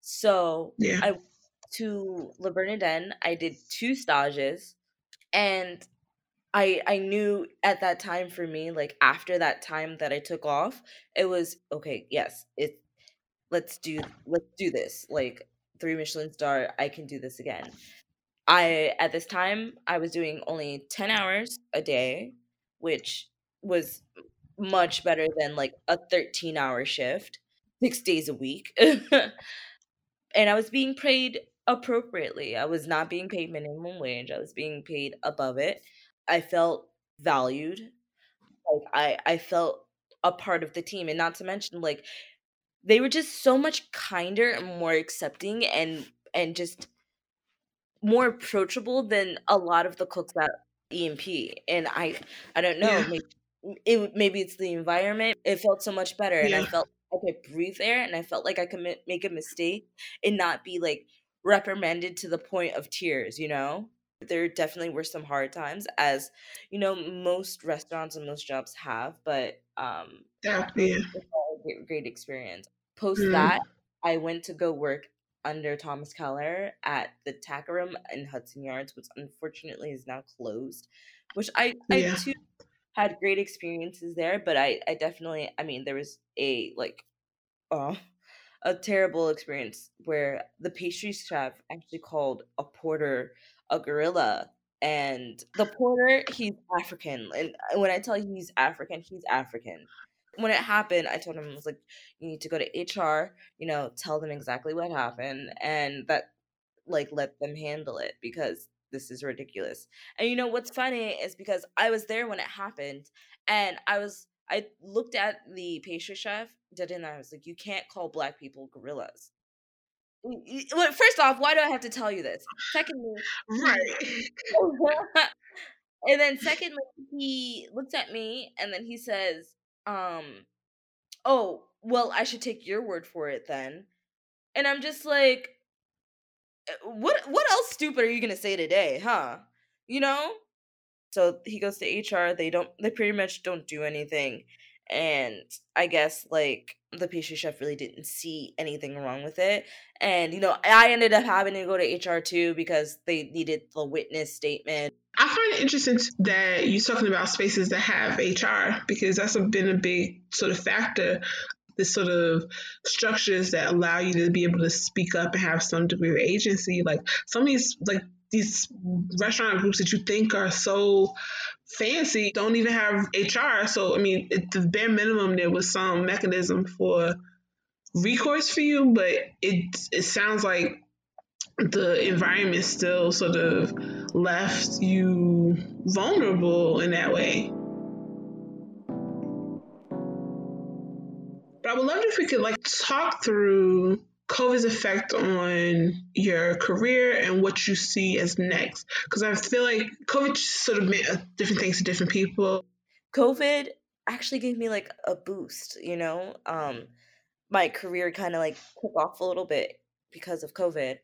So yeah. I to Le Bernardin, I did two stages and I I knew at that time for me, like after that time that I took off, it was okay, yes, it let's do let's do this. Like three Michelin star, I can do this again. I at this time I was doing only 10 hours a day, which was much better than like a 13 hour shift, 6 days a week. *laughs* and I was being paid appropriately. I was not being paid minimum wage. I was being paid above it I felt valued. Like I I felt a part of the team and not to mention like they were just so much kinder and more accepting and and just more approachable than a lot of the cooks at EMP. And I I don't know, yeah. maybe it maybe it's the environment. It felt so much better and I felt I could breathe there and I felt like I could make a mistake and not be like reprimanded to the point of tears, you know? there definitely were some hard times as you know most restaurants and most jobs have but um yeah, yeah. great, great experience post mm. that i went to go work under thomas keller at the TAK Room in hudson yards which unfortunately is now closed which i i too had great experiences there but i i definitely i mean there was a like uh a terrible experience where the pastry chef actually called a porter a gorilla and the ah. porter he's african and uh, when i tell you he's african he's african. When it happened i told him i was like you need to go to hr you know tell them exactly what happened and that like let them handle it because this is ridiculous. And you know what's funny is because i was there when it happened and i was i looked at the pastry chef did and i was like you can't call black people gorillas well, first off, why do I have to tell you this? Secondly, right. *laughs* and then secondly, he looks at me and then he says, um, oh, well, I should take your word for it then. And I'm just like, eh, what what else stupid are you gonna say today, huh? You know? So he goes to HR, they don't they pretty much don't do anything and I guess like the pastry chef really didn't see anything wrong with it. And you know, I ended up having to go to HR too because they needed the witness statement. I find it interesting that you're talking about spaces that have HR because that's been a big sort of factor. The sort of structures that allow you to be able to speak up and have some degree of agency. Like some of these, like these restaurant groups that you think are so fancy don't even have HR. So, I mean, at the bare minimum, there was some mechanism for recourse for you, but it it sounds like the environment still sort of left you vulnerable in that way. But I would love if we could like talk through COVID's effect on your career and what you see as next? Because I feel like COVID sort of meant different things to different people. COVID actually gave me like a boost, you know? Um, my career kind of like took off a little bit because of COVID.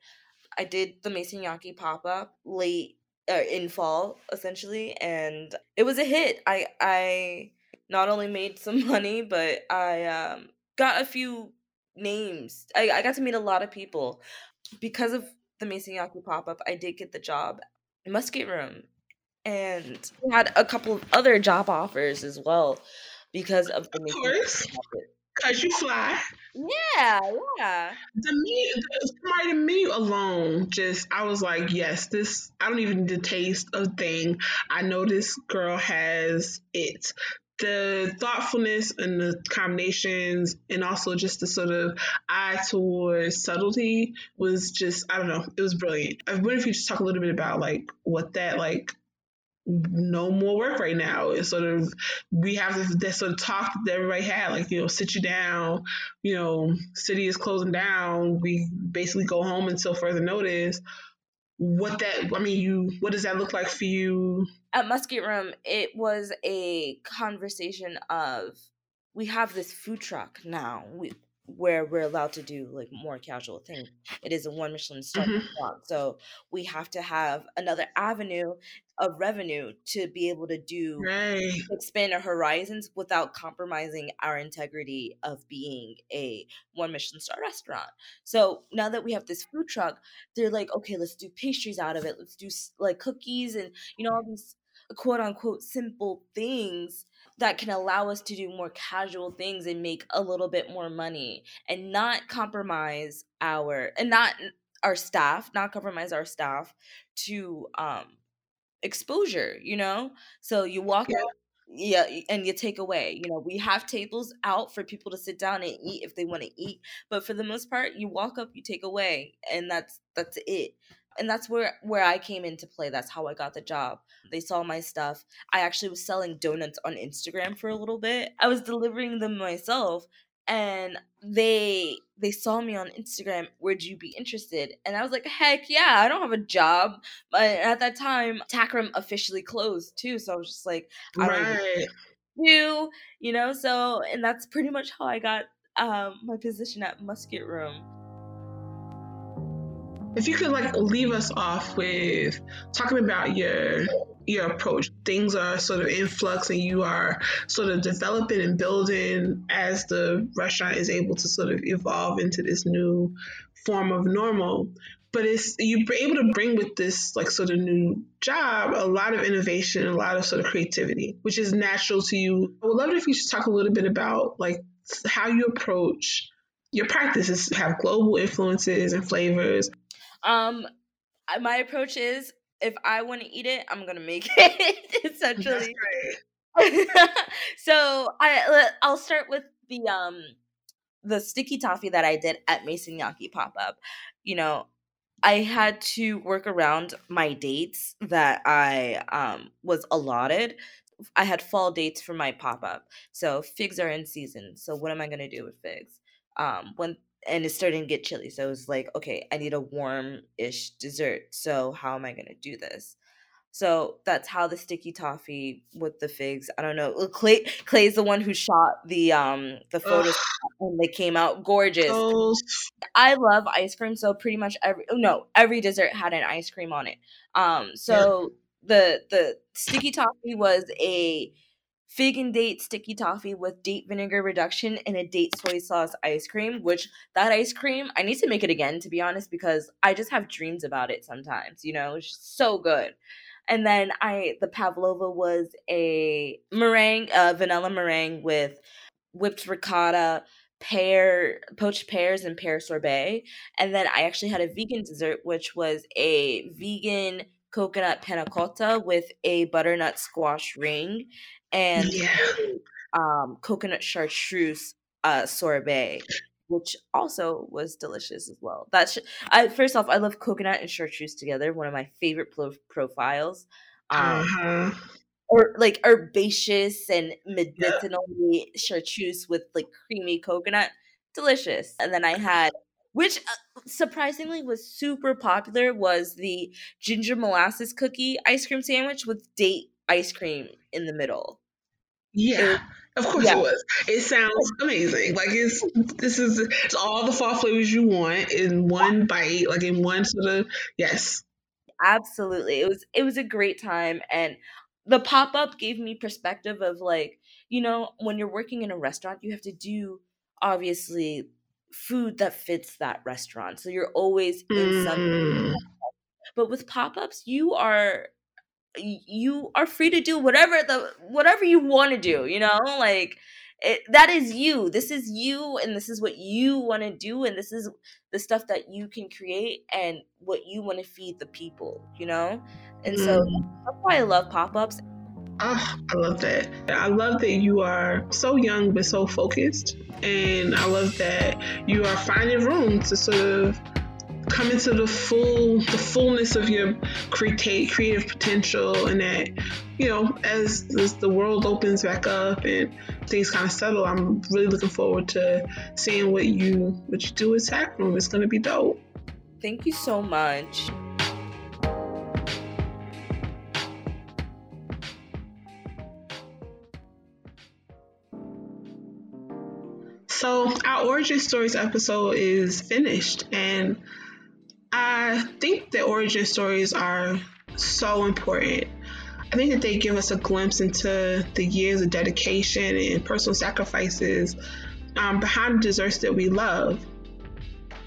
I did the Maison Yaki pop up late uh, in fall, essentially, and it was a hit. I I not only made some *laughs* money, but I um, got a few names. I, I got to meet a lot of people. Because of the Maison Yaki pop up, I did get the job Musket Room. And had a couple of other job offers as well because of the Of course. Cause you fly. Yeah, yeah. The me, the me alone, just I was like, yes, this. I don't even need to taste a thing. I know this girl has it the thoughtfulness and the combinations and also just the sort of eye towards subtlety was just I don't know it was brilliant. I wonder if you just talk a little bit about like what that like no more work right now. It's sort of we have this, this sort of talk that everybody had, like you know, sit you down. You know, city is closing down. We basically go home until further notice. What that I mean, you what does that look like for you? At Musket Room, it was a conversation of we have this food truck now. We where we're allowed to do like more casual things. It is a one Michelin star mm-hmm. so we have to have another avenue of revenue to be able to do right. expand our horizons without compromising our integrity of being a one Michelin star restaurant. So now that we have this food truck, they're like, okay, let's do pastries out of it. Let's do like cookies and you know all these quote unquote simple things that can allow us to do more casual things and make a little bit more money and not compromise our and not our staff not compromise our staff to um exposure you know so you walk yeah. out yeah and you take away you know we have tables out for people to sit down and eat if they want to eat but for the most part you walk up you take away and that's that's it and that's where where I came into play. That's how I got the job. They saw my stuff. I actually was selling donuts on Instagram for a little bit. I was delivering them myself and they they saw me on Instagram. Would you be interested? And I was like, heck yeah! I don't have a job, but at that time, TAK Room officially closed too. So I was just like, I don't right. do you know? So and that's pretty much how I got um, my position at Musket Room if you could like leave us off with talking about your your approach. Things are sort of in flux and you are sort of developing and building as the restaurant is able to sort of evolve into this new form of normal. But it's you're able to bring with this like sort of new job a lot of innovation a lot of sort of creativity which is natural to you. I would love it if you just talk a little bit about like how you approach your practices. Have global influences and flavors um, my approach is if I want to eat it, I'm gonna make *laughs* it. essentially. *laughs* so I I'll start with the um the sticky toffee that I did at Maison Yaki pop up. You know, I had to work around my dates that I um was allotted. I had fall dates for my pop up. So figs are in season. So what am I gonna do with figs? Um, when and it's starting to get chilly. So it was like, okay, I need a warm ish dessert. So how am I going to do this? So that's how the sticky toffee with the figs. I don't know. Clay Clay's the one who shot the um the photos and they came out gorgeous. I love ice cream, so pretty much every oh, no every dessert had an ice cream on it. Um, so yeah. the the sticky toffee was a fig and date sticky toffee with date vinegar reduction and a date soy sauce ice cream which that ice cream i need to make it again to be honest because i just have dreams about it sometimes you know it's so good. And then i the pavlova was a meringue uh, vanilla meringue with whipped ricotta pear poached pears and pear sorbet. And then i actually had a vegan dessert which was a vegan coconut panna cotta with a butternut squash ring and yeah. um, coconut chartreuse uh, sorbet, which also was delicious as well. That's I first off, I love coconut and chartreuse together. One of my favorite pro- profiles. Um, uh-huh. Or like herbaceous and medicinally yeah. chartreuse with like creamy coconut, delicious. And then I had which uh, surprisingly was super popular was the ginger molasses cookie ice cream sandwich with date ice cream in the middle. Yeah. It, of course yeah. it was. It sounds amazing. Like it's this is it's all the fall flavors you want in one bite, like in one sort of yes. Absolutely. It was it was a great time and the pop-up gave me perspective of like, you know, when you're working in a restaurant, you have to do obviously food that fits that restaurant. So you're always in mm. some but with pop-ups, you are you are free to do whatever the whatever you want to do you know like it, that is you this is you and this is what you want to do and this is the stuff that you can create and what you want to feed the people you know and mm. so that's why i love pop-ups Oh, I love that. I love that you are so young but so focused. And I love that you are finding room to sort of come into the full the fullness of your create creative potential and that you know as, as the world opens back up and things kind of settle i'm really looking forward to seeing what you what you do with tech room. It's going to be dope. Thank you so much. So, our origin stories episode is finished, and think that origin stories are so important. I think that they give us a glimpse into the years of dedication and personal sacrifices um, behind the desserts that we love.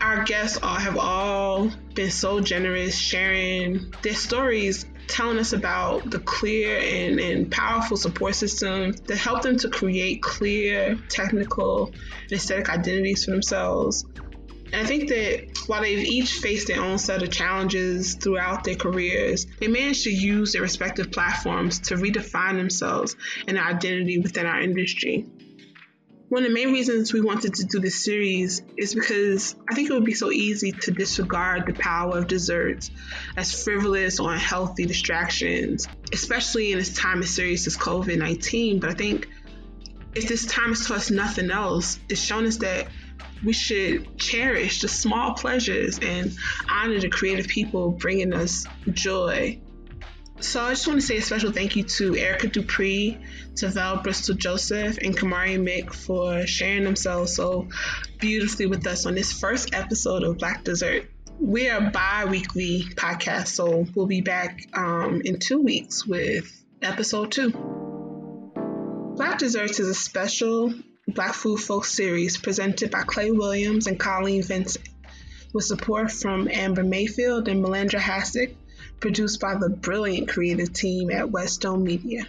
Our guests all have all been so generous sharing their stories telling us about the clear and, and powerful support systems that help them to create clear technical and aesthetic identities for themselves. And I think that while they've each faced their own set of challenges throughout their careers, they managed to use their respective platforms to redefine themselves and their identity within our industry one of the main reasons we wanted to do this series is because I think it would be so easy to disregard the power of desserts as frivolous or unhealthy distractions, especially in this time as serious as COVID 19. But I think if this time has taught us nothing else, it's shown us that we should cherish the small pleasures and honor the creative people bringing us joy so I just want to say a special thank you to Erica Dupree, to Val Bristol Joseph, and Camari Mick for sharing themselves so beautifully with us on this first episode of Black Dessert. We are a bi-weekly podcast, so we'll be back um, in two weeks with episode two. Black Desserts is a special Black Food Folk series presented by Clay Williams and Colleen Vincent, with support from Amber Mayfield and Melandra Hassick produced by the brilliant creative team at Westone Media.